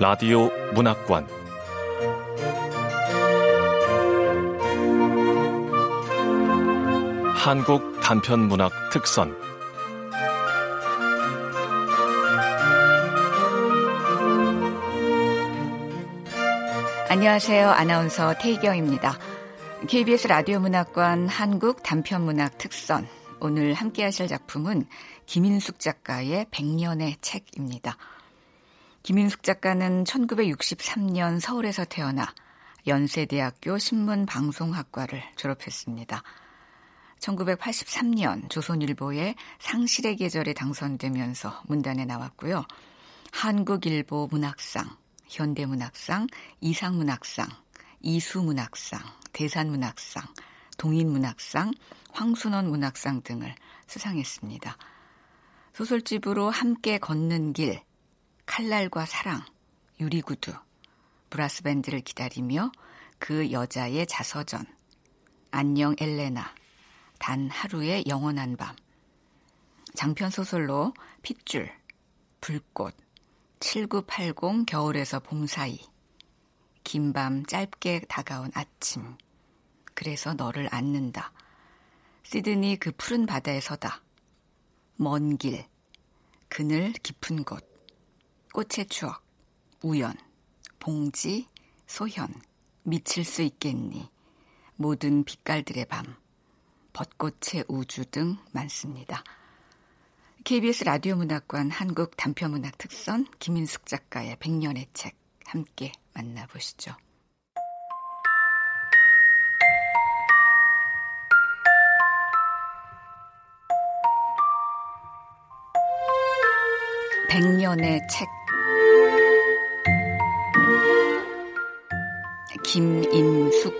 라디오 문학관 한국 단편 문학 특선 안녕하세요. 아나운서 태희경입니다. KBS 라디오 문학관 한국 단편 문학 특선 오늘 함께 하실 작품은 김인숙 작가의 100년의 책입니다. 김인숙 작가는 1963년 서울에서 태어나 연세대학교 신문방송학과를 졸업했습니다. 1983년 조선일보의 상실의 계절에 당선되면서 문단에 나왔고요. 한국일보 문학상, 현대문학상, 이상문학상, 이수문학상, 대산문학상, 동인문학상, 황순원 문학상 등을 수상했습니다. 소설집으로 함께 걷는 길, 칼날과 사랑, 유리구두, 브라스밴드를 기다리며 그 여자의 자서전, 안녕 엘레나, 단 하루의 영원한 밤, 장편 소설로 핏줄, 불꽃, 7980 겨울에서 봄 사이, 긴 밤 짧게 다가온 아침, 그래서 너를 안는다. 시드니 그 푸른 바다에 서다. 먼 길, 그늘 깊은 곳, 꽃의 추억, 우연, 봉지, 소현, 미칠 수 있겠니, 모든 빛깔들의 밤, 벚꽃의 우주 등 많습니다. KBS 라디오 문학관 한국 단편문학 특선 김인숙 작가의 100년의 책 함께 만나보시죠. 백년의 책 김인숙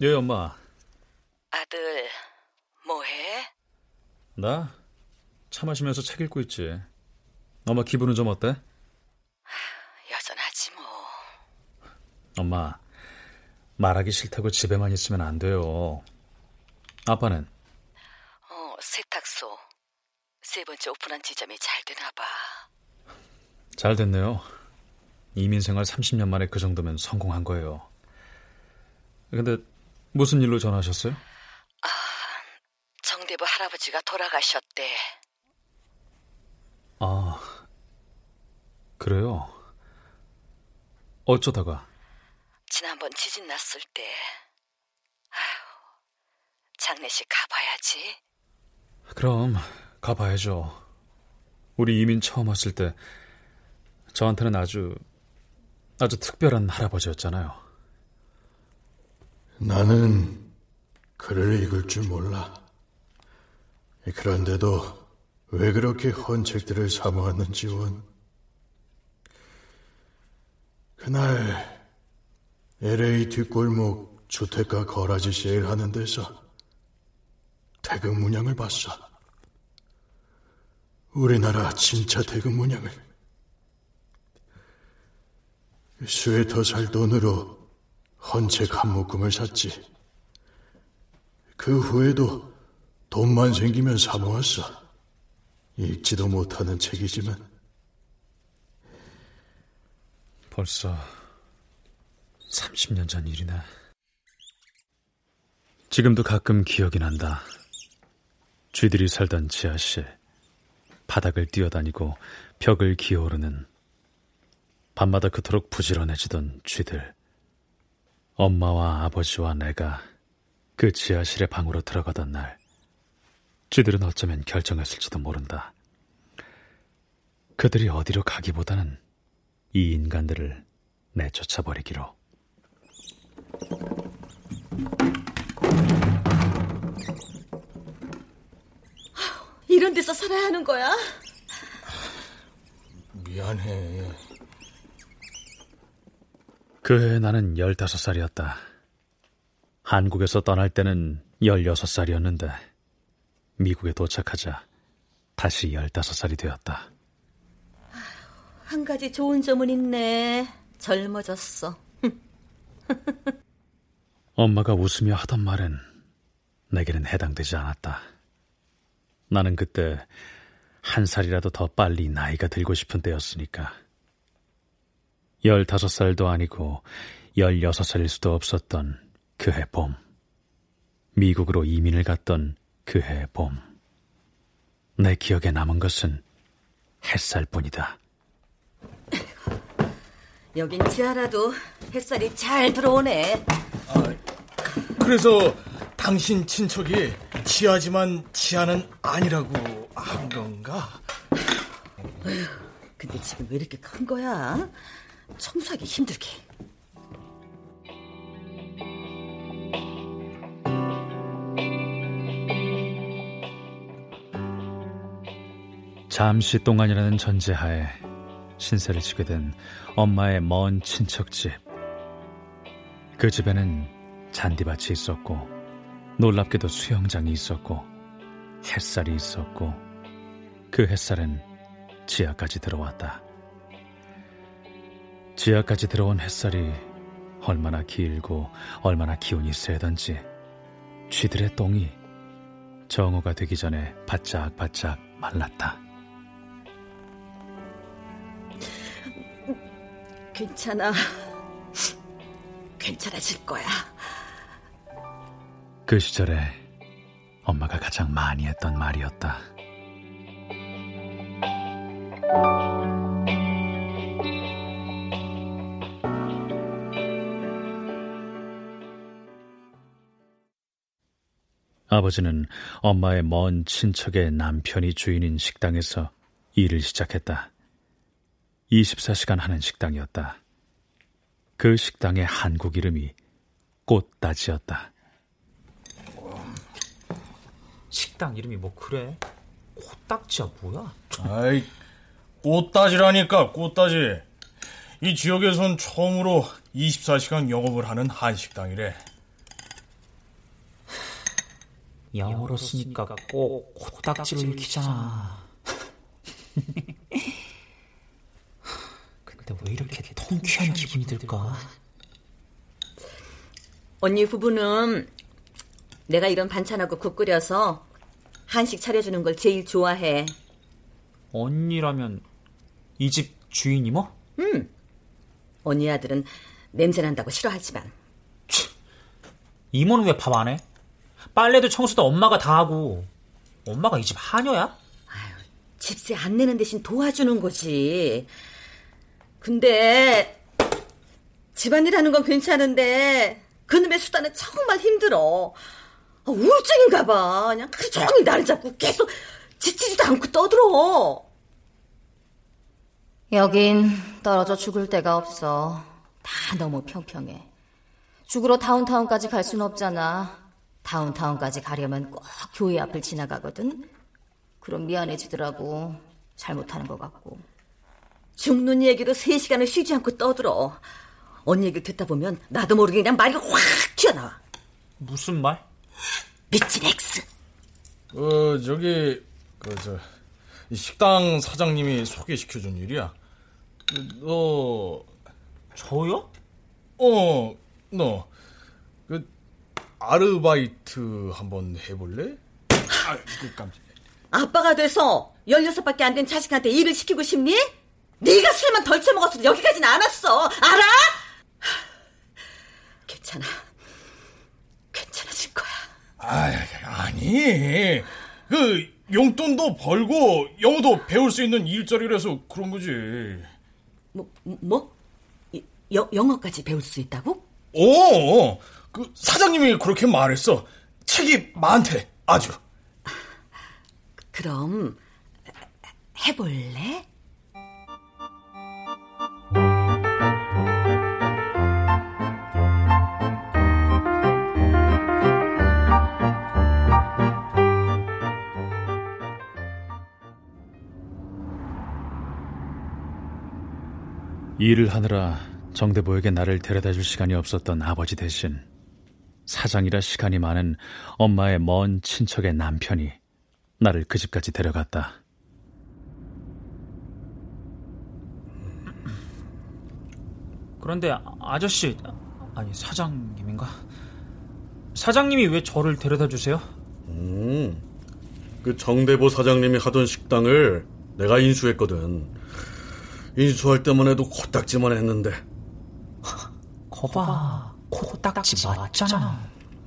예, 엄마. 아들, 뭐해? 나? 차 마시면서 책 읽고 있지. 엄마 기분은 좀 어때? 여전하지 뭐. 엄마, 말하기 싫다고 집에만 있으면 안 돼요. 아빠는? 어, 세탁소. 세 번째 오픈한 지점이 잘 되나 봐. 잘 됐네요. 이민 생활 30년 만에 그 정도면 성공한 거예요. 근데 무슨 일로 전화하셨어요? 아, 정대부 할아버지가 돌아가셨대. 그래요? 어쩌다가? 지난번 지진 났을 때. 아휴, 장례식 가봐야지. 그럼 가봐야죠. 우리 이민 처음 왔을 때 저한테는 아주 아주 특별한 할아버지였잖아요. 나는 글을 읽을 줄 몰라. 그런데도 왜 그렇게 헌책들을 사모하는지 원. 그날 LA 뒷골목 주택가 거라지 세일 하는 데서 대금 문양을 봤어. 우리나라 진짜 대금 문양을. 스웨터 살 돈으로 헌책 한 묶음을 샀지. 그 후에도 돈만 생기면 사 모았어. 읽지도 못하는 책이지만. 벌써 30년 전 일이네. 지금도 가끔 기억이 난다. 쥐들이 살던 지하실, 바닥을 뛰어다니고 벽을 기어오르는 밤마다 그토록 부지런해지던 쥐들. 엄마와 아버지와 내가 그 지하실의 방으로 들어가던 날, 쥐들은 어쩌면 결정했을지도 모른다. 그들이 어디로 가기보다는 이 인간들을 내쫓아 버리기로. 이런 데서 살아야 하는 거야? 미안해. 그해 나는 15살이었다. 한국에서 떠날 때는 16살이었는데 미국에 도착하자 다시 15살이 되었다. 한 가지 좋은 점은 있네. 젊어졌어. 엄마가 웃으며 하던 말은 내게는 해당되지 않았다. 나는 그때 한 살이라도 더 빨리 나이가 들고 싶은 때였으니까. 15살도 아니고 16살일 수도 없었던 그해 봄. 미국으로 이민을 갔던 그해 봄. 내 기억에 남은 것은 햇살 뿐이다. 여긴 지하라도 햇살이 잘 들어오네. 아, 그래서 당신 친척이 지하지만 지하는 아니라고 한 건가? 근데 지금 왜 이렇게 큰 거야? 청소하기 힘들게. 잠시 동안이라는 전제하에 신세를 지게 된 엄마의 먼 친척집. 그 집에는 잔디밭이 있었고, 놀랍게도 수영장이 있었고, 햇살이 있었고, 그 햇살은 지하까지 들어왔다. 지하까지 들어온 햇살이 얼마나 길고 얼마나 기운이 세던지 쥐들의 똥이 정오가 되기 전에 바짝바짝 말랐다. 괜찮아. 괜찮아질 거야. 그 시절에 엄마가 가장 많이 했던 말이었다. 아버지는 엄마의 먼 친척의 남편이 주인인 식당에서 일을 시작했다. 24시간 하는 식당이었다. 그 식당의 한국 이름이 꽃다지였다. 식당 이름이 뭐 그래? 꽃딱지야 뭐야? 아이, 꽃다지라니까 꽃다지. 이 지역에선 처음으로 24시간 영업을 하는 한식당이래. 영어로 쓰니까 꼭 코딱지로 읽히잖아. 근데 왜 이렇게 통쾌한 기분이 들까? 언니 부부는 내가 이런 반찬하고 국 끓여서 한식 차려주는 걸 제일 좋아해. 언니라면 이 집 주인이 뭐? 응. 언니 아들은 냄새 난다고 싫어하지만. 이모는 왜 밥 안 해? 빨래도 청소도 엄마가 다 하고. 엄마가 이 집 하녀야? 아유, 집세 안 내는 대신 도와주는 거지. 근데 집안일 하는 건 괜찮은데 그놈의 수단은 정말 힘들어. 아, 우울증인가 봐. 그냥 하루 종일 나를 잡고 계속 지치지도 않고 떠들어. 여긴 떨어져 죽을 데가 없어. 다 너무 평평해. 죽으러 downtown까지 갈 순 없잖아. downtown까지 가려면 꼭 교회 앞을 지나가거든. 그럼 미안해지더라고. 잘못하는 것 같고. 죽는 얘기로 3시간을 쉬지 않고 떠들어. 언니 얘기를 듣다 보면 나도 모르게 그냥 말이 확 튀어나와. 무슨 말? 미친 엑스. 어, 저기, 그, 저, 식당 사장님이 소개시켜준 일이야. 너, 저요? 어, 너, 그, 아르바이트 한번 해볼래? 아, 그 깜짝이야. 아빠가 돼서 16밖에 안 된 자식한테 일을 시키고 싶니? 네가 술만 덜 처먹었어도 여기까지는 안 왔어. 알아? 괜찮아. 괜찮아질 거야. 아, 아니. 그 용돈도 벌고 영어도 배울 수 있는 일자리라서 그런 거지. 뭐 뭐? 여, 영어까지 배울 수 있다고? 오, 그 사장님이 그렇게 말했어. 책이 많대. 아주. 그럼 해볼래? 일을 하느라 정대보에게 나를 데려다 줄 시간이 없었던 아버지 대신 사장이라 시간이 많은 엄마의 먼 친척의 남편이 나를 그 집까지 데려갔다. 그런데 아- 아저씨, 아니 사장님인가? 사장님이 왜 저를 데려다 주세요? 음, 그 정대보 사장님이 하던 식당을 내가 인수했거든. 인수할 때만 해도 코딱지만 했는데 거봐, 코딱지 맞잖아.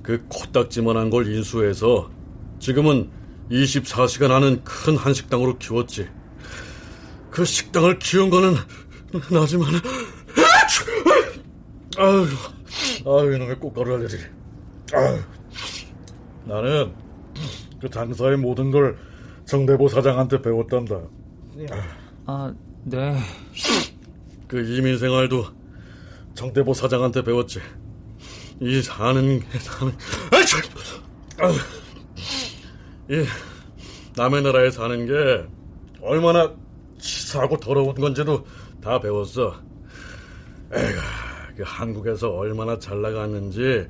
그 코딱지만한 걸 인수해서 지금은 24시간 하는 큰 한식당으로 키웠지. 그 식당을 키운 거는 나지만 아유, 아유 이놈의 꽃가루 알레르기. 아유, 나는 그 장사의 모든 걸 정대보 사장한테 배웠단다. 아, 네. 그 이민 생활도 정대보 사장한테 배웠지. 이 사는 게 사는. 아유. 이 남의 나라에 사는 게 얼마나 치사하고 더러운 건지도 다 배웠어. 에가 그 한국에서 얼마나 잘 나갔는지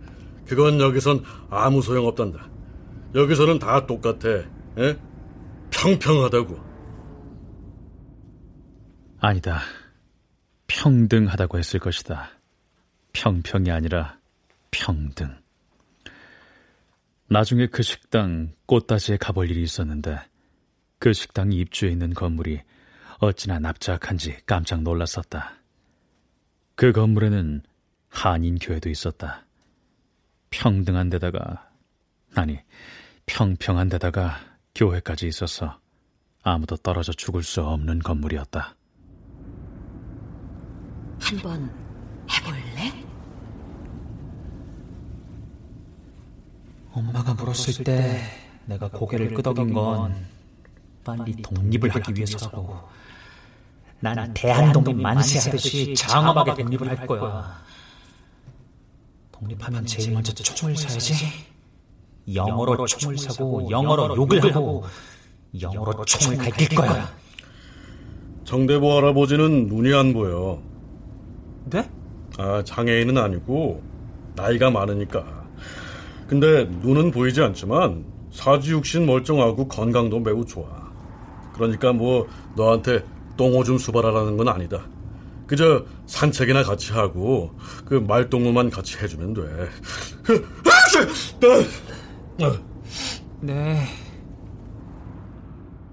그건 여기선 아무 소용 없단다. 여기서는 다 똑같아. 에? 평평하다고. 아니다. 평등하다고 했을 것이다. 평평이 아니라 평등. 나중에 그 식당 꽃다지에 가볼 일이 있었는데 그 식당이 입주해 있는 건물이 어찌나 납작한지 깜짝 놀랐었다. 그 건물에는 한인교회도 있었다. 평등한 데다가, 아니, 평평한 데다가 교회까지 있어서 아무도 떨어져 죽을 수 없는 건물이었다. 한번 해볼래? 엄마가 물었을 때 내가 고개를 끄덕인 건 빨리 독립을 하기 위해서라고. 난 대한독립 만세하듯이 장엄하게 독립을 할 거야. 독립하면 제일 먼저 총을 사야지. 영어로 총을 사고 영어로 욕을 하고 영어로 총을 갈길 거야. 정대보 할아버지는 눈이 안 보여. 네? 아, 장애인은 아니고 나이가 많으니까. 근데 눈은 보이지 않지만 사지육신 멀쩡하고 건강도 매우 좋아. 그러니까 뭐 너한테 똥오 줌 수발하라는 건 아니다. 그저 산책이나 같이 하고 그 말동무만 같이 해주면 돼. 네.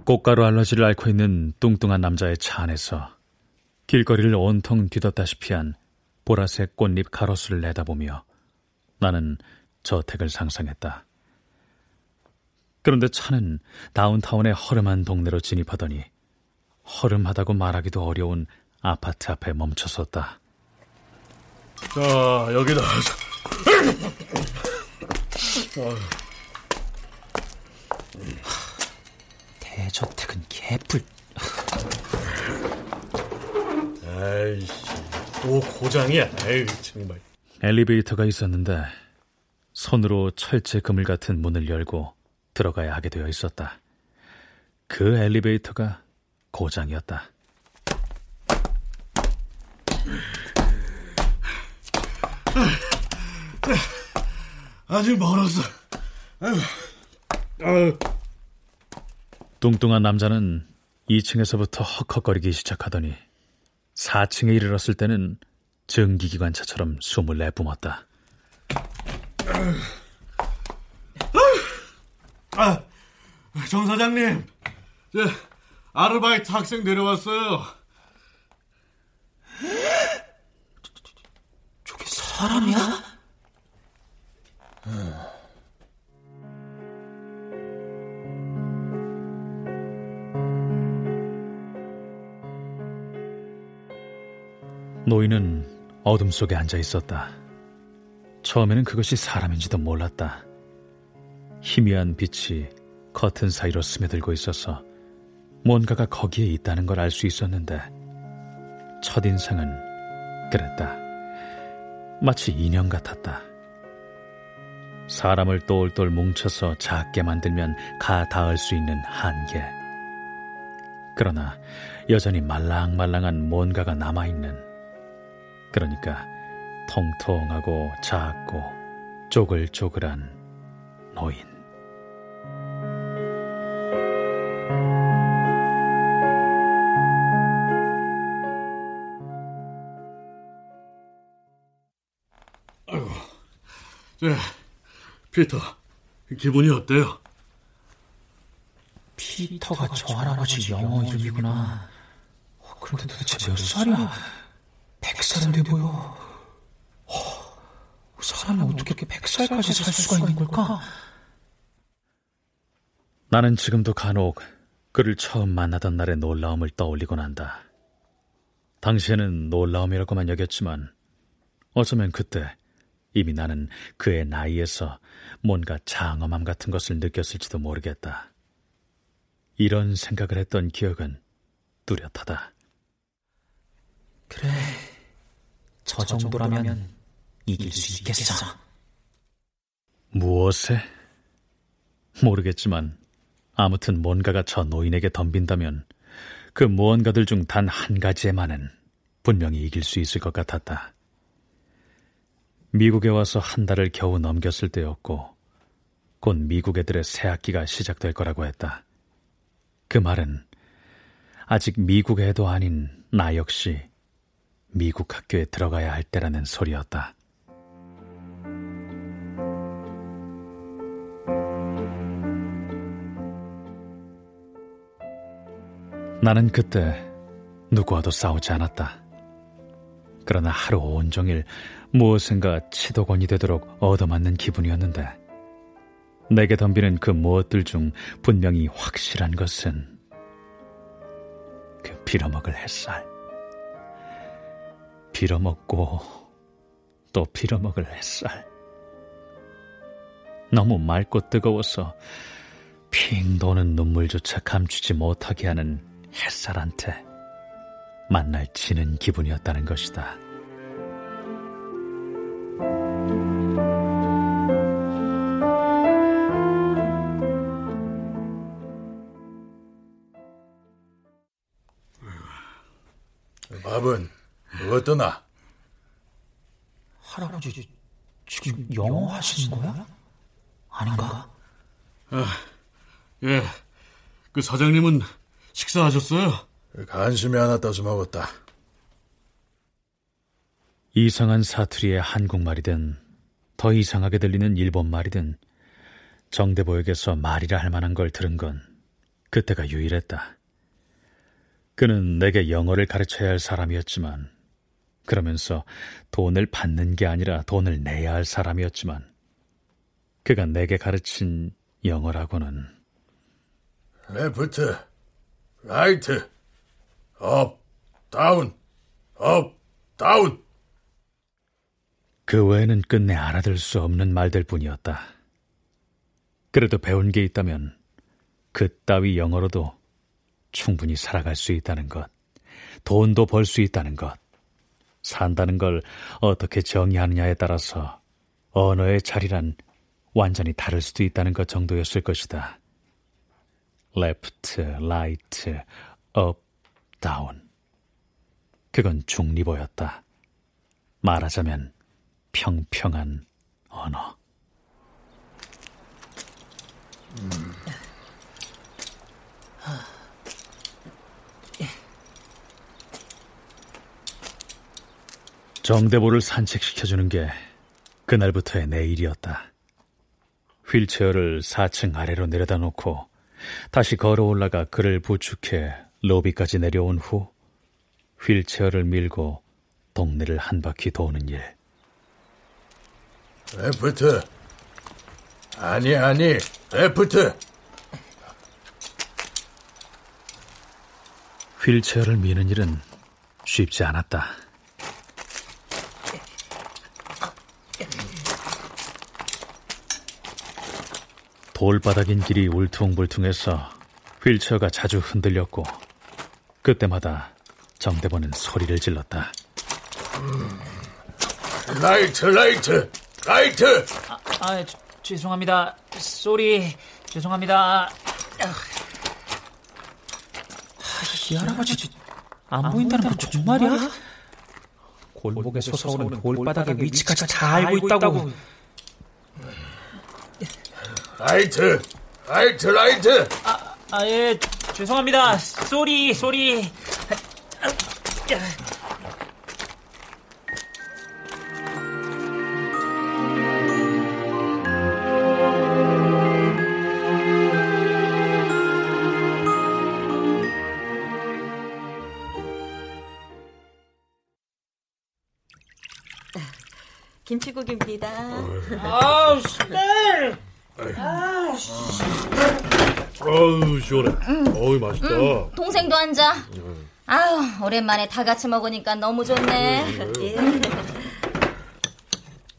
꽃가루 알러지를 앓고 있는 뚱뚱한 남자의 차 안에서 길거리를 온통 뒤덮다시피 한 보라색 꽃잎 가로수를 내다보며 나는 저택을 상상했다. 그런데 차는 다운타운의 허름한 동네로 진입하더니 허름하다고 말하기도 어려운 아파트 앞에 멈춰섰다. 자, 여기다. 대저택은 개뿔. 아이씨, 또 고장이야. 에이, 정말. 엘리베이터가 있었는데 손으로 철제 그물 같은 문을 열고 들어가야 하게 되어 있었다. 그 엘리베이터가 고장이었다. 아직 멀었어. 뚱뚱한 남자는 2층에서부터 헉헉거리기 시작하더니 4층에 이르렀을 때는 증기기관차처럼 숨을 내뿜었다. 아, 정 사장님, 저 아르바이트 학생 내려왔어요. 저게 사람이야? 노인은 어둠 속에 앉아 있었다. 처음에는 그것이 사람인지도 몰랐다. 희미한 빛이 커튼 사이로 스며들고 있어서 뭔가가 거기에 있다는 걸 알 수 있었는데 첫인상은 그랬다. 마치 인형 같았다. 사람을 똘똘 뭉쳐서 작게 만들면 가 닿을 수 있는 한계. 그러나 여전히 말랑말랑한 뭔가가 남아있는 그러니까 통통하고 작고 쪼글쪼글한 노인. 아이고, 네, 피터, 기분이 어때요? 피터가 저 할아버지 영어 이름이구나. 그런데 도대체 몇 살이야? 백 살은 돼 보여. 어, 사람이 어떻게 백 살까지 살 수가 있는 걸까? 나는 지금도 간혹 그를 처음 만나던 날의 놀라움을 떠올리곤 한다. 당시에는 놀라움이라고만 여겼지만 어쩌면 그때 이미 나는 그의 나이에서 뭔가 장엄함 같은 것을 느꼈을지도 모르겠다. 이런 생각을 했던 기억은 뚜렷하다. 그래, 저 정도라면 이길 수 있겠어. 무엇에? 모르겠지만 아무튼 뭔가가 저 노인에게 덤빈다면 그 무언가들 중 단 한 가지에만은 분명히 이길 수 있을 것 같았다. 미국에 와서 한 달을 겨우 넘겼을 때였고 곧 미국 애들의 새 학기가 시작될 거라고 했다. 그 말은 아직 미국 애도 아닌 나 역시 미국 학교에 들어가야 할 때라는 소리였다. 나는 그때 누구와도 싸우지 않았다. 그러나 하루 온종일 무엇인가 치도건이 되도록 얻어맞는 기분이었는데 내게 덤비는 그 무엇들 중 분명히 확실한 것은 그 빌어먹을 햇살. 빌어먹고 또 빌어먹을 햇살. 너무 맑고 뜨거워서 핑 도는 눈물조차 감추지 못하게 하는 햇살한테 만날 지는 기분이었다는 것이다. 밥은 뭐 떠나? 할아버지 지금 영어 하시는 거야? 아닌가? 아, 예. 그 사장님은 식사하셨어요? 간심히 하나 따서 먹었다. 이상한 사투리의 한국말이든 더 이상하게 들리는 일본말이든 정대보에게서 말이라 할 만한 걸 들은 건 그때가 유일했다. 그는 내게 영어를 가르쳐야 할 사람이었지만 그러면서 돈을 받는 게 아니라 돈을 내야 할 사람이었지만 그가 내게 가르친 영어라고는 Left, right, up, down, up, down. 그 외에는 끝내 알아들을 수 없는 말들 뿐이었다. 그래도 배운 게 있다면 그 따위 영어로도 충분히 살아갈 수 있다는 것, 돈도 벌 수 있다는 것, 산다는 걸 어떻게 정의하느냐에 따라서 언어의 자리란 완전히 다를 수도 있다는 것 정도였을 것이다. left, right, up, down. 그건 중립어였다. 말하자면 평평한 언어. 음. 정대보를 산책시켜주는 게 그날부터의 내 일이었다. 휠체어를 4층 아래로 내려다 놓고 다시 걸어 올라가 그를 부축해 로비까지 내려온 후 휠체어를 밀고 동네를 한 바퀴 도는 일. Left. 아니, 아니, left. 휠체어를 미는 일은 쉽지 않았다. 돌바닥인 길이 울퉁불퉁해서 휠체어가 자주 흔들렸고 그때마다 정대본은 소리를 질렀다. 음, right, right, right. 아, 아 저, 죄송합니다. Sorry, 죄송합니다. 아, 이 할아버지 안 보인다는 거 정말이야? 골목에 솟아오는 돌바닥의 위치까지 다 알고 있다고. Right, right, right. 아, 아, 예, 죄송합니다. Sorry, sorry. 김치국입니다. 아우, 네. 어우, 시원해. 어우, 맛있다. 동생도 앉아. 아유, 오랜만에 다 같이 먹으니까 너무 좋네. 예.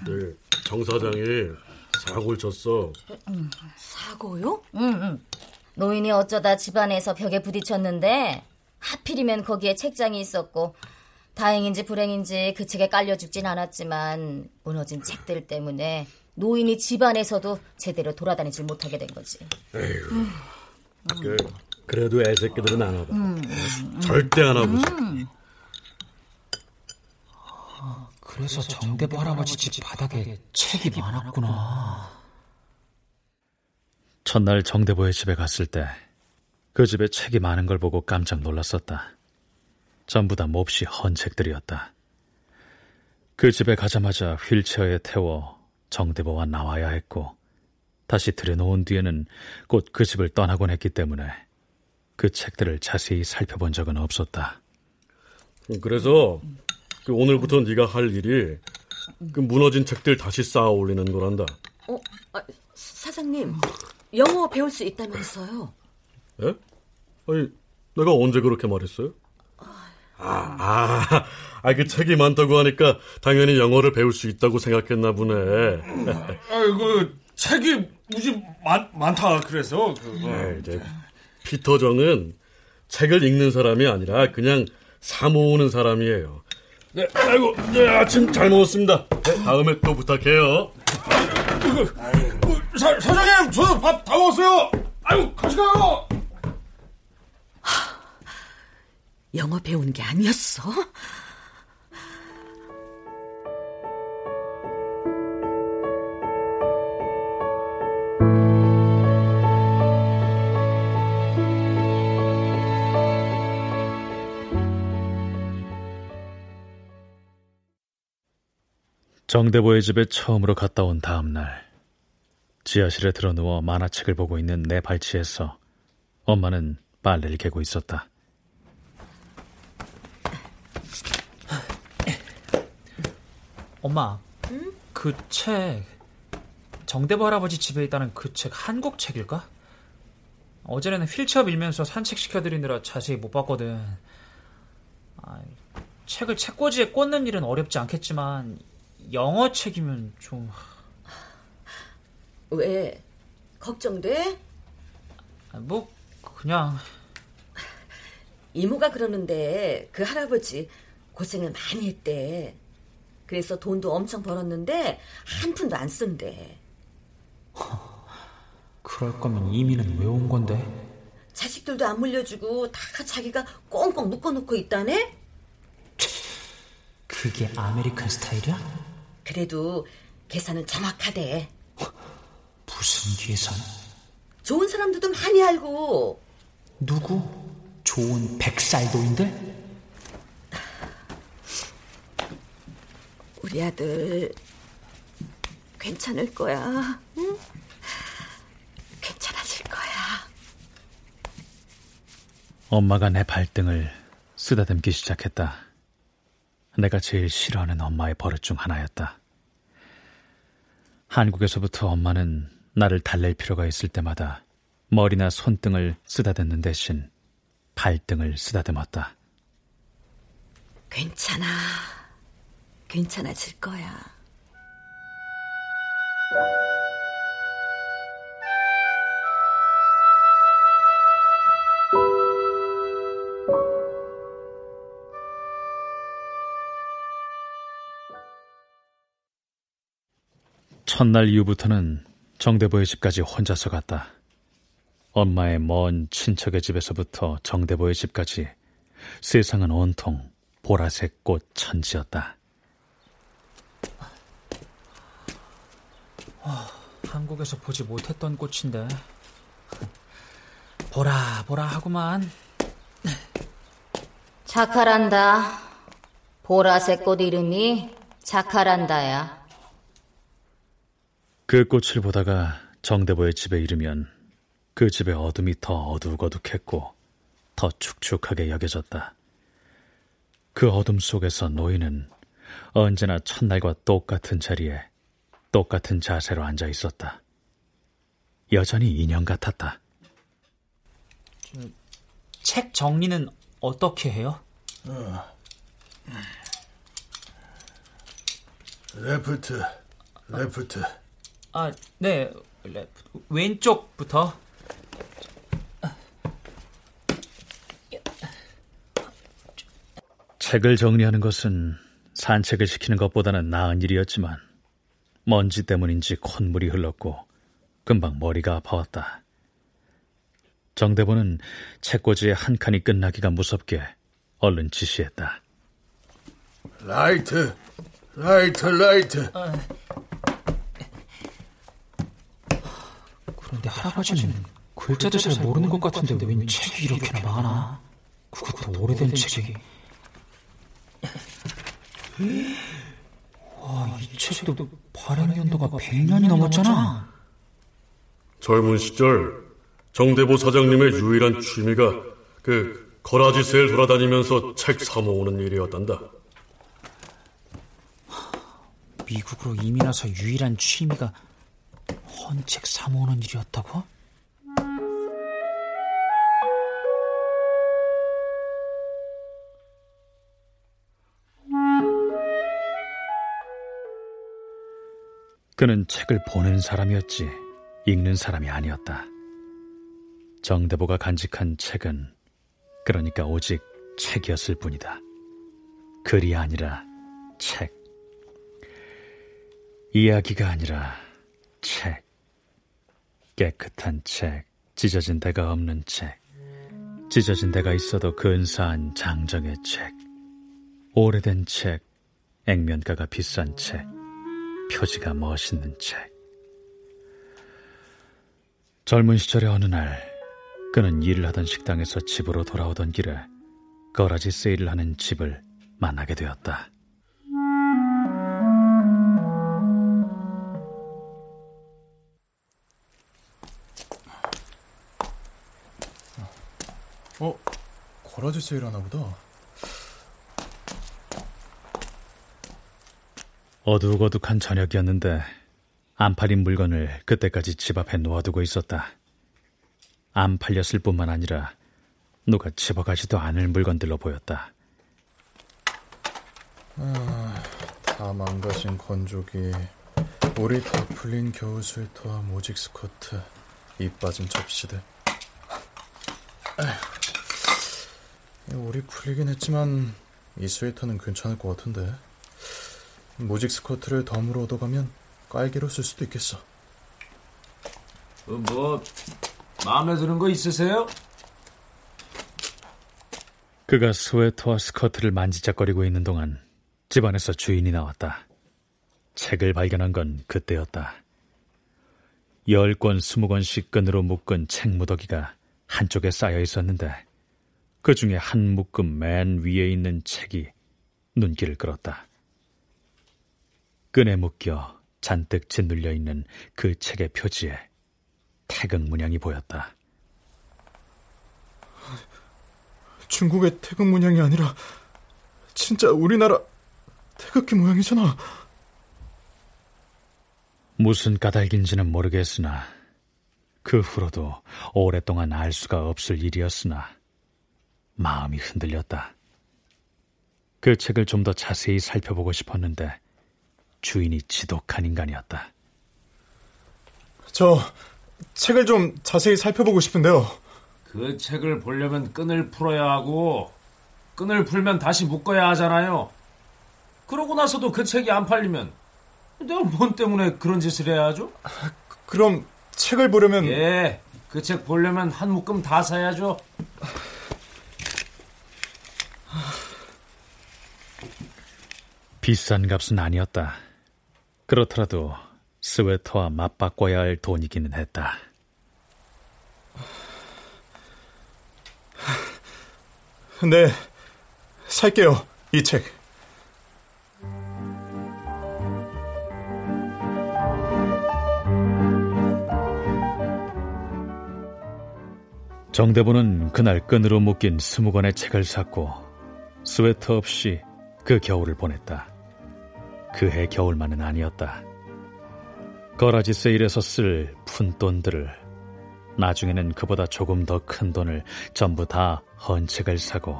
네, 정 사장이 사고를 쳤어. 사고요? 응, 응. 노인이 어쩌다 집안에서 벽에 부딪혔는데 하필이면 거기에 책장이 있었고 다행인지 불행인지 그 책에 깔려 죽진 않았지만 무너진 책들 때문에 노인이 집안에서도 제대로 돌아다니질 못하게 된 거지. 에휴. 그, 그래도 애새끼들은 안 와봐. 절대 안 와보지. 그래서 정대부 할아버지 집 바닥에 책이 많았구나. 첫날 정대보의 집에 갔을 때 그 집에 책이 많은 걸 보고 깜짝 놀랐었다. 전부 다 몹시 헌 책들이었다. 그 집에 가자마자 휠체어에 태워 정대보와 나와야 했고 다시 들여놓은 뒤에는 곧 그 집을 떠나곤 했기 때문에 그 책들을 자세히 살펴본 적은 없었다. 그래서 그 오늘부터 네가 할 일이 그 무너진 책들 다시 쌓아 올리는 거란다. 어, 아, 사장님, 영어 배울 수 있다면서요? 예? 아니, 내가 언제 그렇게 말했어요? 아, 아, 아, 그 책이 많다고 하니까 당연히 영어를 배울 수 있다고 생각했나 보네. 아이고 책이 무지 많, 많다 그래서 그거. 네, 이제 피터 정은 책을 읽는 사람이 아니라 그냥 사 모으는 사람이에요. 네, 아이고, 네, 아침 잘 먹었습니다. 네, 다음에 또 부탁해요. 그, 사, 사장님 저도 밥 다 먹었어요. 아이고 같이 가요. 영어 배우는 게 아니었어? 정대보의 집에 처음으로 갔다 온 다음 날 지하실에 들어누워 만화책을 보고 있는 내 발치에서 엄마는 빨래를 개고 있었다. 엄마, 그 책, 정대부 할아버지 집에 있다는 그 책 한국 책일까? 어제는 휠체어 밀면서 산책시켜드리느라 자세히 못 봤거든. 아, 책을 책꽂이에 꽂는 일은 어렵지 않겠지만, 영어 책이면 좀. 왜? 걱정돼? 아, 뭐, 그냥. 이모가 그러는데 그 할아버지 고생을 많이 했대. 그래서 돈도 엄청 벌었는데 한 푼도 안 쓴대. 그럴 거면 이민은 왜 온 건데? 자식들도 안 물려주고 다 자기가 꽁꽁 묶어놓고 있다네? 그게 American 스타일이야? 그래도 계산은 정확하대. 무슨 계산? 좋은 사람들도 많이 알고. 누구? 좋은 백 살 노인들? 우리 아들 괜찮을 거야. 응? 괜찮아질 거야. 엄마가 내 발등을 쓰다듬기 시작했다. 내가 제일 싫어하는 엄마의 버릇 중 하나였다. 한국에서부터 엄마는 나를 달랠 필요가 있을 때마다 머리나 손등을 쓰다듬는 대신 발등을 쓰다듬었다. 괜찮아. 괜찮아질 거야. 첫날 이후부터는 정대보의 집까지 혼자서 갔다. 엄마의 먼 친척의 집에서부터 정대보의 집까지 세상은 온통 보라색 꽃 천지였다. 한국에서 보지 못했던 꽃인데 보라 보라 하구만. 자카란다. 보라색 꽃 이름이 자카란다야. 그 꽃을 보다가 정대보의 집에 이르면 그 집의 어둠이 더 어둑어둑했고 더 축축하게 여겨졌다. 그 어둠 속에서 노인은 언제나 첫날과 똑같은 자리에 똑같은 자세로 앉아 있었다. 여전히 인형 같았다. 책 정리는 어떻게 해요? 레프트, 레프트. 아, 네. 왼쪽부터. 책을 정리하는 것은 산책을 시키는 것보다는 나은 일이었지만 먼지 때문인지 콧물이 흘렀고 금방 머리가 아파왔다. 정대본은 책꽂이의 한 칸이 끝나기가 무섭게 얼른 지시했다. Right, right, right. 그런데 할아버지는 글자도 잘 모르는 것 같은데 웬 책이 이렇게나 많아? 그것도 오래된 책이. 책도 발행 연도가 100년이 넘었잖아. 젊은 시절 정대보 사장님의 유일한 취미가 그 거라지 세일 돌아다니면서 책 사모으는 일이었단다. 미국으로 이민 와서 유일한 취미가 헌책 사모으는 일이었다고? 그는 책을 보는 사람이었지 읽는 사람이 아니었다. 정대보가 간직한 책은 그러니까 오직 책이었을 뿐이다. 글이 아니라 책. 이야기가 아니라 책. 깨끗한 책, 찢어진 데가 없는 책. 찢어진 데가 있어도 근사한 장정의 책. 오래된 책, 액면가가 비싼 책. 표지가 멋있는 책. 젊은 시절의 어느 날, 그는 일을 하던 식당에서 집으로 돌아오던 길에 거라지 세일을 하는 집을 만나게 되었다. 어, 거라지 세일하나 보다. 어둑어둑한 저녁이었는데 안 팔린 물건을 그때까지 집 앞에 놓아두고 있었다. 안 팔렸을 뿐만 아니라 누가 집어가지도 않을 물건들로 보였다. 아, 다 망가진 건조기, 우리 다 풀린 겨울 스웨터와 모직 스커트, 이 빠진 접시들. 우리 풀리긴 했지만 이 스웨터는 괜찮을 것 같은데. 모직 스커트를 덤으로 얻어가면 깔개로 쓸 수도 있겠어. 어, 뭐 마음에 드는 거 있으세요? 그가 스웨터와 스커트를 만지작거리고 있는 동안 집안에서 주인이 나왔다. 책을 발견한 건 그때였다. 열 권, 스무 권씩 끈으로 묶은 책 무더기가 한쪽에 쌓여 있었는데 그 중에 한 묶음 맨 위에 있는 책이 눈길을 끌었다. 끈에 묶여 잔뜩 짓눌려 있는 그 책의 표지에 태극 문양이 보였다. 중국의 태극 문양이 아니라 진짜 우리나라 태극기 모양이잖아. 무슨 까닭인지는 모르겠으나 그 후로도 오랫동안 알 수가 없을 일이었으나 마음이 흔들렸다. 그 책을 좀 더 자세히 살펴보고 싶었는데 주인이 지독한 인간이었다. 저 책을 좀 자세히 살펴보고 싶은데요. 그 책을 보려면 끈을 풀어야 하고 끈을 풀면 다시 묶어야 하잖아요. 그러고 나서도 그 책이 안 팔리면 내가 뭔 때문에 그런 짓을 해야 하죠? 그럼 책을 보려면 예, 그 책 보려면 한 묶음 다 사야죠. 비싼 값은 아니었다. 그렇더라도 스웨터와 맞바꿔야 할 돈이기는 했다. 네, 살게요, 이 책. 정대부는 그날 끈으로 묶인 스무 권의 책을 샀고 스웨터 없이 그 겨울을 보냈다. 그해 겨울만은 아니었다. 거라지 세일에서 쓸 푼돈들을 나중에는 그보다 조금 더 큰 돈을 전부 다 헌책을 사고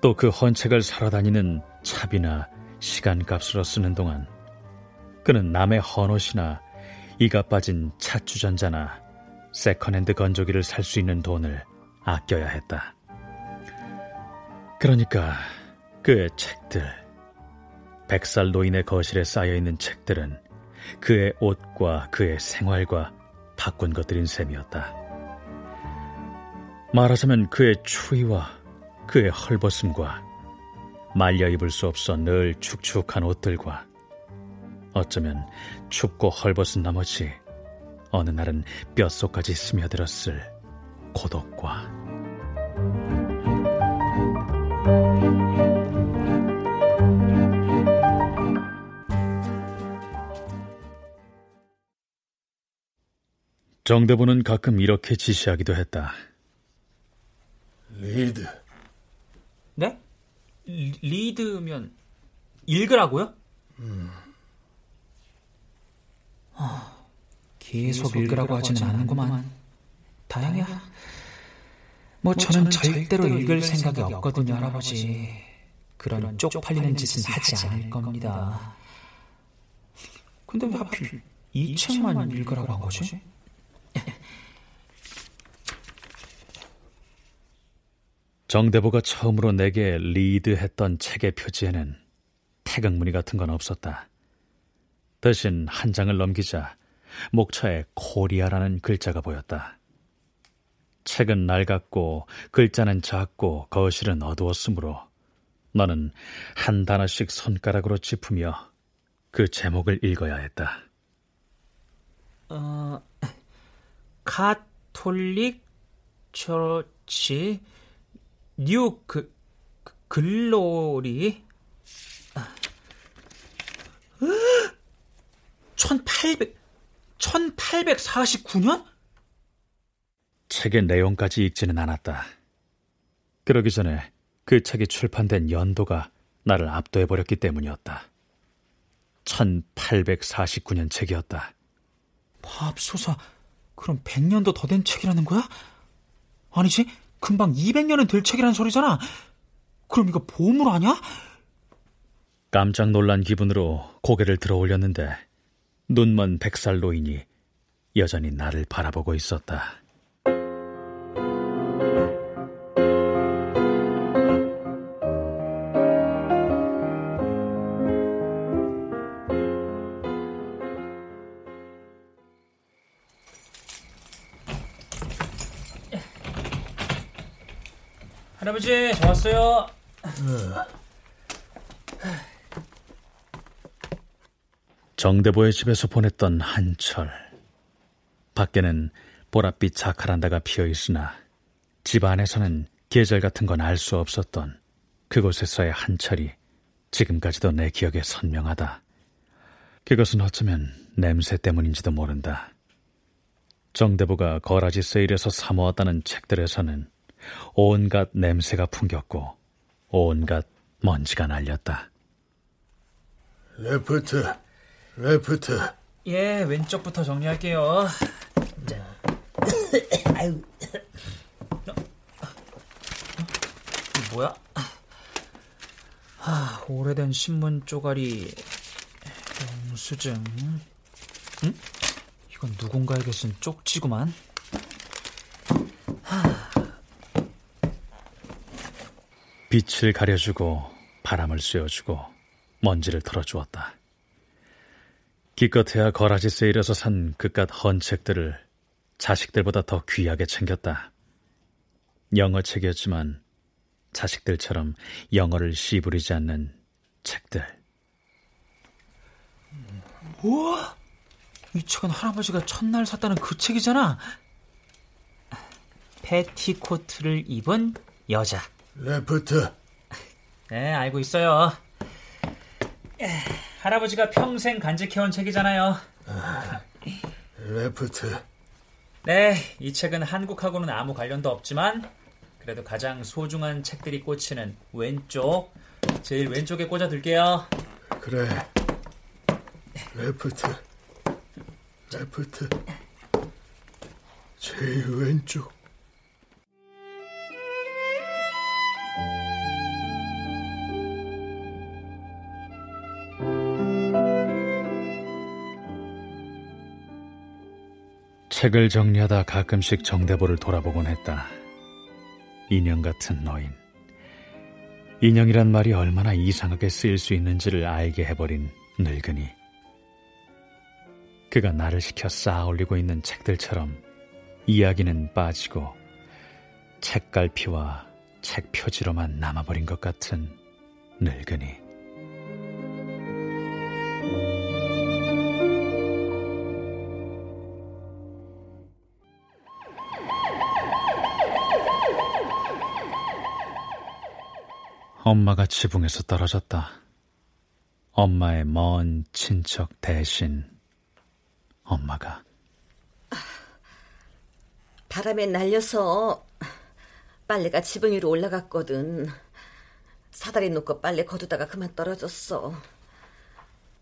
또 그 헌책을 사러 다니는 차비나 시간값으로 쓰는 동안 그는 남의 헌옷이나 이가 빠진 차주전자나 secondhand 건조기를 살 수 있는 돈을 아껴야 했다. 그러니까 그의 책들, 백살 노인의 거실에 쌓여 있는 책들은 그의 옷과 그의 생활과 바꾼 것들인 셈이었다. 말하자면 그의 추위와 그의 헐벗음과 말려 입을 수 없어 늘 축축한 옷들과 어쩌면 춥고 헐벗은 나머지 어느 날은 뼛속까지 스며들었을 고독과 정대부는 가끔 이렇게 지시하기도 했다. Read. 네? Read면 읽으라고요? 음. 어, 계속 읽으라고 하지는 않는구만. 다행이야. 뭐, 뭐 저는 절대로 읽을 생각이 없거든요, 할아버지. 그런 쪽팔리는 짓은 하지 않을 겁니다. 근데 왜 하필 이 책만 읽으라고 한 거지? 정대보가 처음으로 내게 read했던 책의 표지에는 태극무늬 같은 건 없었다. 대신 한 장을 넘기자 목차에 코리아라는 글자가 보였다. 책은 낡았고 글자는 작고 거실은 어두웠으므로 너는 한 단어씩 손가락으로 짚으며 그 제목을 읽어야 했다. 어, Catholic Church New 그, 그 Glory 1800 1849년? 책의 내용까지 읽지는 않았다. 그러기 전에 그 책이 출판된 연도가 나를 압도해 버렸기 때문이었다. 1849년 책이었다. 밥소사, 그럼 100년도 더 된 책이라는 거야? 아니지, 금방 200년은 될 책이란 소리잖아. 그럼 이거 보물 아니야? 깜짝 놀란 기분으로 고개를 들어 올렸는데 눈먼 백살 노인이 여전히 나를 바라보고 있었다. 저 왔어요. 정대보의 집에서 보냈던 한철. 밖에는 보랏빛 자카란다가 피어 있으나 집 안에서는 계절 같은 건 알 수 없었던 그곳에서의 한철이 지금까지도 내 기억에 선명하다. 그것은 어쩌면 냄새 때문인지도 모른다. 정대보가 garage sale에서 사모았다는 책들에서는 온갖 냄새가 풍겼고 온갖 먼지가 날렸다. Left, left. 예, 왼쪽부터 정리할게요. 자, 아유, 어? 이 뭐야? 아, 오래된 신문 쪼가리, 영수증. 응? 이건 누군가에게 쓴 쪽지구만. 빛을 가려주고 바람을 쐬어주고 먼지를 털어주었다. 기껏해야 거라지 세 일에서 산 그깟 헌책들을 자식들보다 더 귀하게 챙겼다. 영어 책이었지만 자식들처럼 영어를 씨부리지 않는 책들. 우와! 이 책은 할아버지가 첫날 샀다는 그 책이잖아. 패티코트를 입은 여자. Left. 네, 알고 있어요. 할아버지가 평생 간직해온 책이잖아요. 아, Left. 네, 이 책은 한국하고는 아무 관련도 없지만 그래도 가장 소중한 책들이 꽂히는 왼쪽, 제일 왼쪽에 꽂아둘게요. 그래. 레프트. 레프트. 제일 왼쪽. 책을 정리하다 가끔씩 정대보를 돌아보곤 했다. 인형 같은 노인. 인형이란 말이 얼마나 이상하게 쓰일 수 있는지를 알게 해버린 늙은이. 그가 나를 시켜 쌓아 올리고 있는 책들처럼 이야기는 빠지고 책갈피와 책 표지로만 남아버린 것 같은 늙은이. 엄마가 지붕에서 떨어졌다. 엄마의 먼 친척 대신 엄마가 바람에 날려서 빨래가 지붕 위로 올라갔거든. 사다리 놓고 빨래 거두다가 그만 떨어졌어.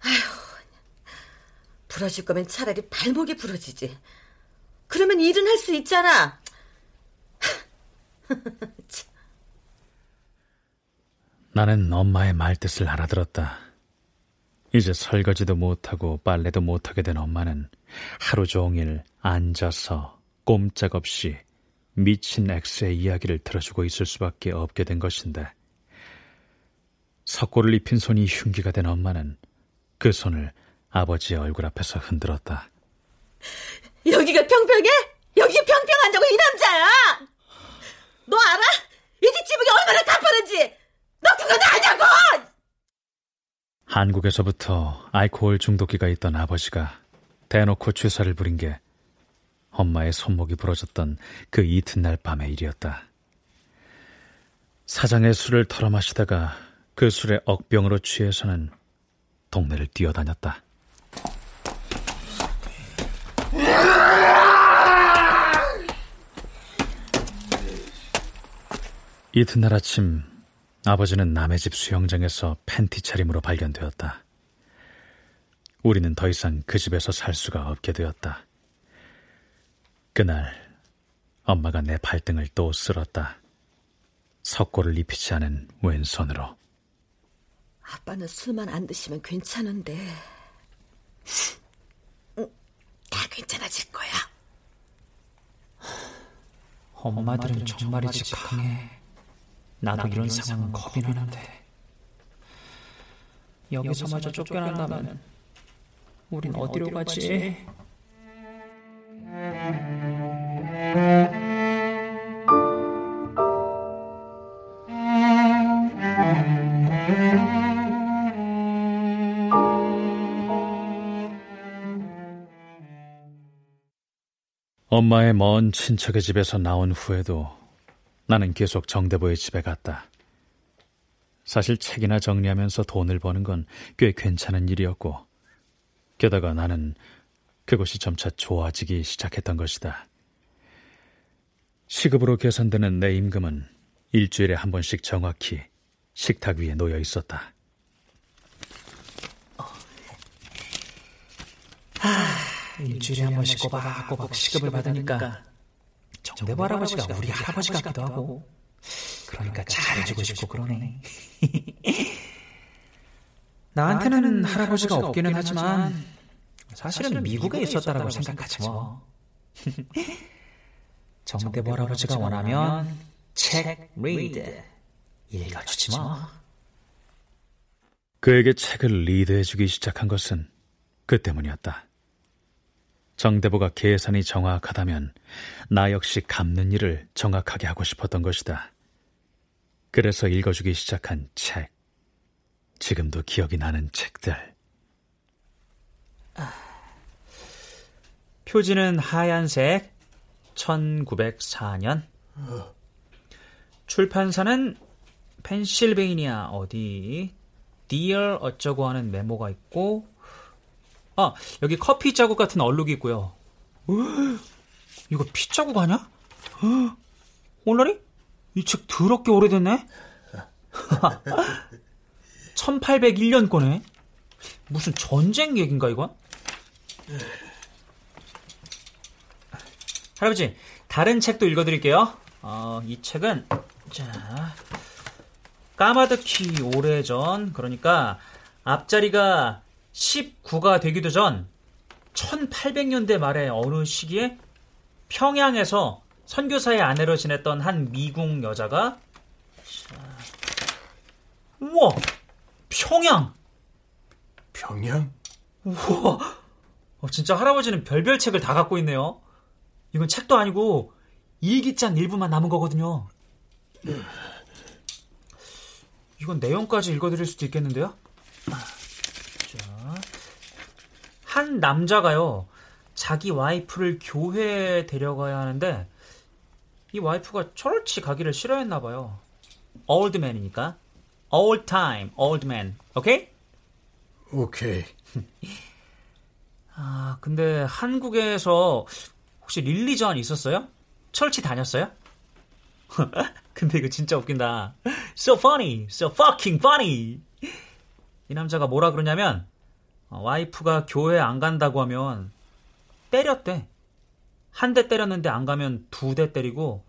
아휴, 부러질 거면 차라리 발목이 부러지지. 그러면 일은 할 수 있잖아. 나는 엄마의 말뜻을 알아들었다. 이제 설거지도 못하고 빨래도 못하게 된 엄마는 하루 종일 앉아서 꼼짝없이 미친 엑스의 이야기를 들어주고 있을 수밖에 없게 된 것인데 석고를 입힌 손이 흉기가 된 엄마는 그 손을 아버지의 얼굴 앞에서 흔들었다. 여기가 평평해? 여기 평평한다고 이 남자야! 너 알아? 이 집 지붕이 얼마나 가파른지! 너 그건 아냐고! 한국에서부터 알코올 중독기가 있던 아버지가 대놓고 주사를 부린 게 엄마의 손목이 부러졌던 그 이튿날 밤의 일이었다. 사장의 술을 털어 마시다가 그 술에 억병으로 취해서는 동네를 뛰어다녔다. 이튿날 아침 아버지는 남의 집 수영장에서 팬티 차림으로 발견되었다. 우리는 더 이상 그 집에서 살 수가 없게 되었다. 그날 엄마가 내 발등을 또 쓸었다. 석고를 입히지 않은 왼손으로. 아빠는 술만 안 드시면 괜찮은데 다 괜찮아질 거야. 엄마들은 정말이지 강해. 나도 이런 상황은 겁이 나는데. 여기서마저 쫓겨난다면 우린 어디로 가지? 엄마의 먼 친척의 집에서 나온 후에도 나는 계속 정대보의 집에 갔다. 사실 책이나 정리하면서 돈을 버는 건 꽤 괜찮은 일이었고, 게다가 나는 그것이 점차 좋아지기 시작했던 것이다. 시급으로 계산되는 내 임금은 일주일에 한 번씩 정확히 식탁 위에 놓여 있었다. 하, 일주일에 한 번씩 꼬박꼬박 시급을 받으니까 정대부 할아버지가 우리 할아버지 같기도 하고 그러니까 잘해주고 싶고 그러네. 나한테는 할아버지가 없기는 하지만 사실은 미국에 있었다라고 생각하지 뭐. 정대부 할아버지가 원하면 책 리드 읽어주지 뭐. 그에게 책을 리드해주기 시작한 것은 그 때문이었다. 정대보가 계산이 정확하다면 나 역시 갚는 일을 정확하게 하고 싶었던 것이다. 그래서 읽어주기 시작한 책. 지금도 기억이 나는 책들. 표지는 하얀색 1904년 출판사는 펜실베이니아 어디 Dear 어쩌고 하는 메모가 있고 아 여기 커피 자국 같은 얼룩이 있고요 이거 피 자국 아냐? 오늘이? 이책 더럽게 오래됐네 1801년 거네 무슨 전쟁 얘긴가 이건? 할아버지 다른 책도 읽어드릴게요 어, 이 책은 자 까마득히 오래전 그러니까 앞자리가 19가 되기도 전 1800년대 말에 어느 시기에 평양에서 선교사의 아내로 지냈던 한 미국 여자가 자, 우와 평양. 평양? 우와. 어, 진짜 할아버지는 별별 책을 다 갖고 있네요. 이건 책도 아니고 일기장 일부만 남은 거거든요. 이건 내용까지 읽어드릴 수도 있겠는데요? 자, 한 남자가요 자기 와이프를 교회에 데려가야 하는데 이 와이프가 철없이 가기를 싫어했나 봐요. old man이니까 old time, old man. 오케이? 오케이. 아, 근데 한국에서 혹시 릴리전 있었어요? 철치 다녔어요? 근데 이거 진짜 웃긴다. So funny, so fucking funny. 이 남자가 뭐라 그러냐면 와이프가 교회 안 간다고 하면 때렸대. 한 대 때렸는데 안 가면 두 대 때리고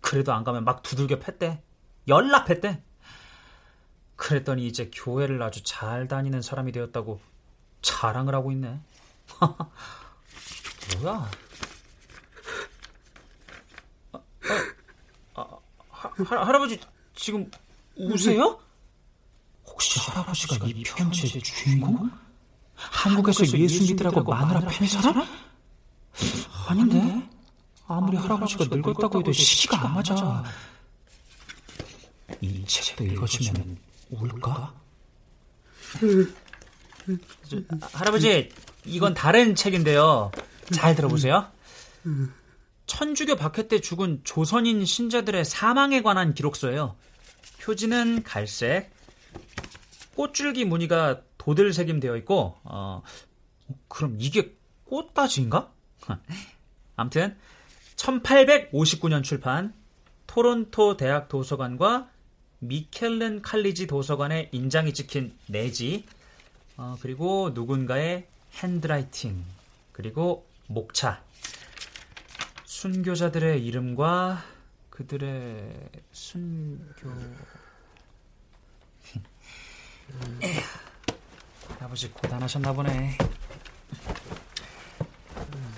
그래도 안 가면 막 두들겨 팼대. 연락했대. 그랬더니 이제 교회를 아주 잘 다니는 사람이 되었다고 자랑을 하고 있네. 뭐야? 아, 아, 아, 하, 할아버지 지금 우세요? 혹시 할아버지가 이 편지의 주인공? 한국에서 예수 믿으라고 마누라 팬 사람? 아닌데? 아무리 할아버지가 늙었다고 해도 시기가 안 맞아. 이 책도 읽어주면 울까? 할아버지, 이건 다른 책인데요. 잘 들어보세요. 천주교 박해 때 죽은 조선인 신자들의 사망에 관한 기록서예요. 표지는 갈색, 꽃줄기 무늬가 도들색임 되어 있고, 어, 그럼 이게 꽃다지인가? 아무튼 1859년 출판 토론토 대학 도서관과 미켈렌 칼리지 도서관의 인장이 찍힌 내지 어, 그리고 누군가의 핸드라이팅 그리고 목차 순교자들의 이름과 그들의 순교 아버지 고단하셨나 보네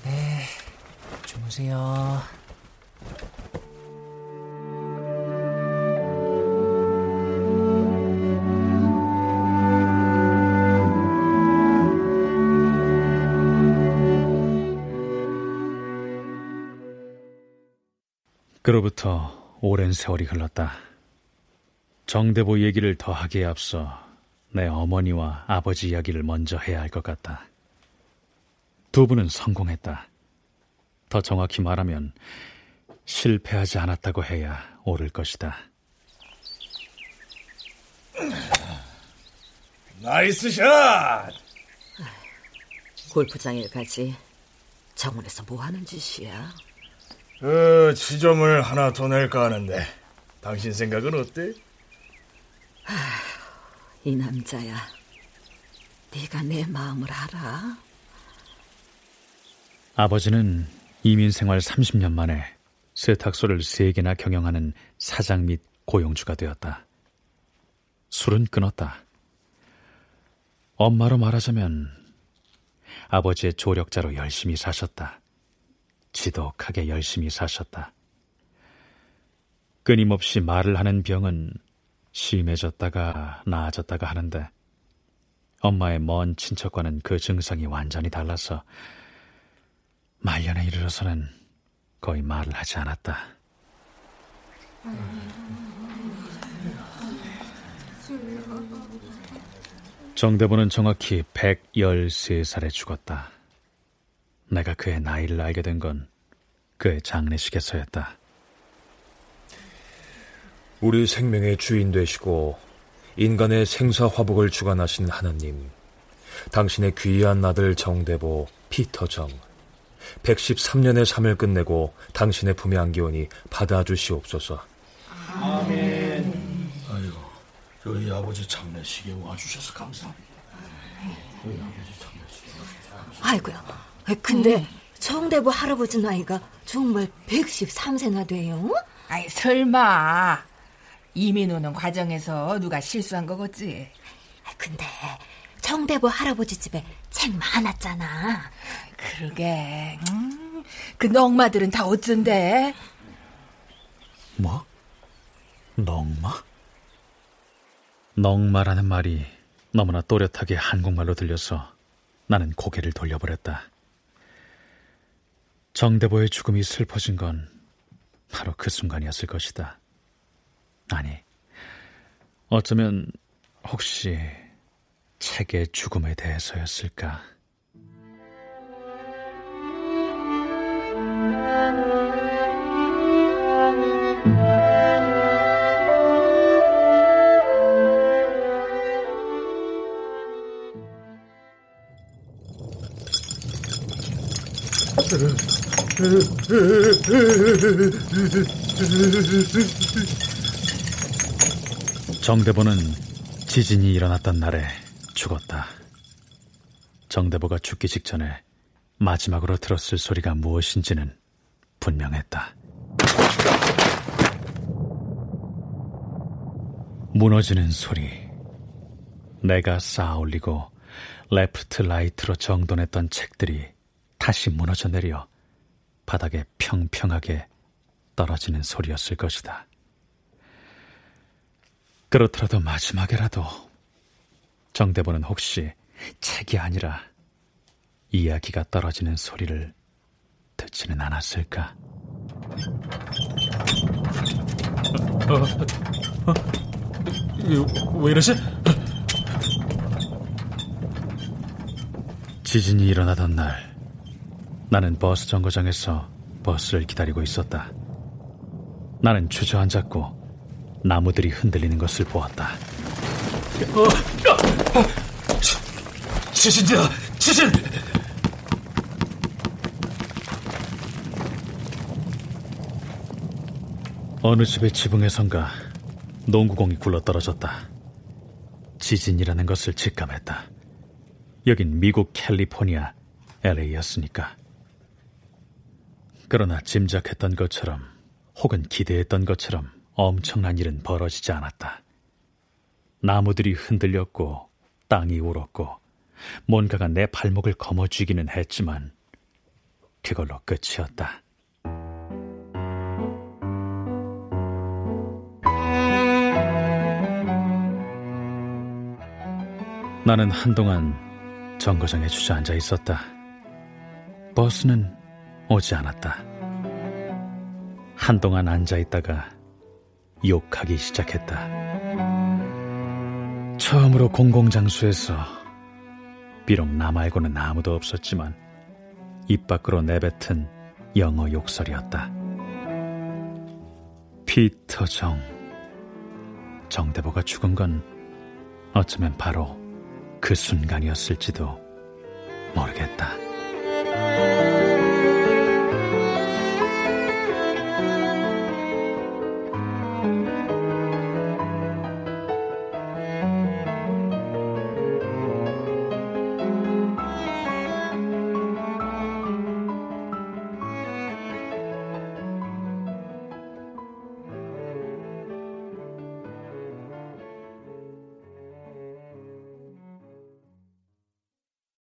네 주무세요 그로부터 오랜 세월이 흘렀다. 정대보 얘기를 더 하기에 앞서 내 어머니와 아버지 이야기를 먼저 해야 할 것 같다. 두 분은 성공했다. 더 정확히 말하면 실패하지 않았다고 해야 옳을 것이다. Nice shot! 골프장에 가지. 정원에서 뭐 하는 짓이야? 그 지점을 하나 더 낼까 하는데 당신 생각은 어때? 이 남자야. 네가 내 마음을 알아? 아버지는 이민 생활 30년 만에 세탁소를 3개나 경영하는 사장 및 고용주가 되었다. 술은 끊었다. 엄마로 말하자면 아버지의 조력자로 열심히 사셨다. 지독하게 열심히 사셨다. 끊임없이 말을 하는 병은 심해졌다가 나아졌다가 하는데 엄마의 먼 친척과는 그 증상이 완전히 달라서 말년에 이르러서는 거의 말을 하지 않았다. 정대보는 정확히 113살에 죽었다. 내가 그의 나이를 알게 된 건 그의 장례식에서였다. 우리 생명의 주인 되시고 인간의 생사 화복을 주관하시는 하나님, 당신의 귀한 아들 정대보 피터 정, 113년의 삶을 끝내고 당신의 품에 안기오니 받아주시옵소서. 아멘. 아이고, 저희 아버지 장례식에 와주셔서 감사합니다. 저희 아버지 장례식에 아이고야, 근데 정대보 할아버지 나이가 정말 113세나 돼요? 아이, 설마. 이민 오는 과정에서 누가 실수한 거겠지. 근데 정대보 할아버지 집에 책 많았잖아. 그러게. 음, 그 넝마들은 다 어쩐데? 뭐? 넝마? 넝마라는 말이 너무나 또렷하게 한국말로 들려서 나는 고개를 돌려버렸다. 정대보의 죽음이 슬퍼진 건 바로 그 순간이었을 것이다. 아니, 어쩌면 혹시 책의 죽음에 대해서였을까? 정대보는 지진이 일어났던 날에 죽었다. 정대보가 죽기 직전에 마지막으로 들었을 소리가 무엇인지는 분명했다. 무너지는 소리. 내가 쌓아 올리고 left right로 정돈했던 책들이 다시 무너져 내려 바닥에 평평하게 떨어지는 소리였을 것이다. 그렇더라도 마지막에라도 정대보는 혹시 책이 아니라 이야기가 떨어지는 소리를 듣지는 않았을까? 어, 어, 어, 왜 이러지? 지진이 일어나던 날, 나는 버스 정거장에서 버스를 기다리고 있었다. 나는 주저앉았고 나무들이 흔들리는 것을 보았다. 어, 어, 지진이다! 지진! 어느 집의 지붕에선가 농구공이 굴러떨어졌다. 지진이라는 것을 직감했다. 여긴 미국 캘리포니아 LA였으니까. 그러나 짐작했던 것처럼 혹은 기대했던 것처럼 엄청난 일은 벌어지지 않았다. 나무들이 흔들렸고 땅이 울었고 뭔가가 내 발목을 거머쥐기는 했지만 그걸로 끝이었다. 나는 한동안 정거장에 주저앉아 있었다. 버스는 오지 않았다. 한동안 앉아 있다가 욕하기 시작했다. 처음으로 공공장소에서 비록 나 말고는 아무도 없었지만 입 밖으로 내뱉은 영어 욕설이었다. 피터 정. 정대보가 죽은 건 어쩌면 바로 그 순간이었을지도 모르겠다.